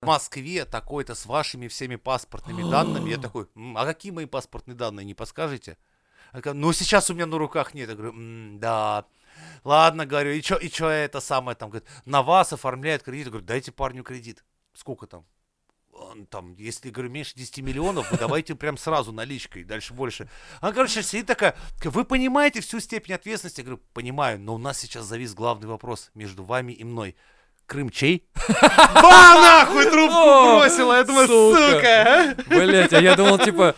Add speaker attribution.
Speaker 1: в Москве такой-то с вашими всеми паспортными данными. Я такой, «М, а какие мои паспортные данные, не подскажете? Ну, сейчас у меня на руках нет. Я говорю, «М, да. Ладно, говорю, и что и чё это самое там? Говорит, на вас оформляет кредит. Я говорю, дайте парню кредит. Сколько там? Он там, если, говорю, меньше 10 миллионов, вы давайте прям сразу наличкой, дальше больше. Она, короче, сидит такая, вы понимаете всю степень ответственности? Я говорю, понимаю, но у нас сейчас завис главный вопрос между вами и мной. Крым чей? Ба, нахуй трубку бросила! Я думаю,
Speaker 2: сука.
Speaker 1: сука! а!»
Speaker 2: Блять, а я думал, типа,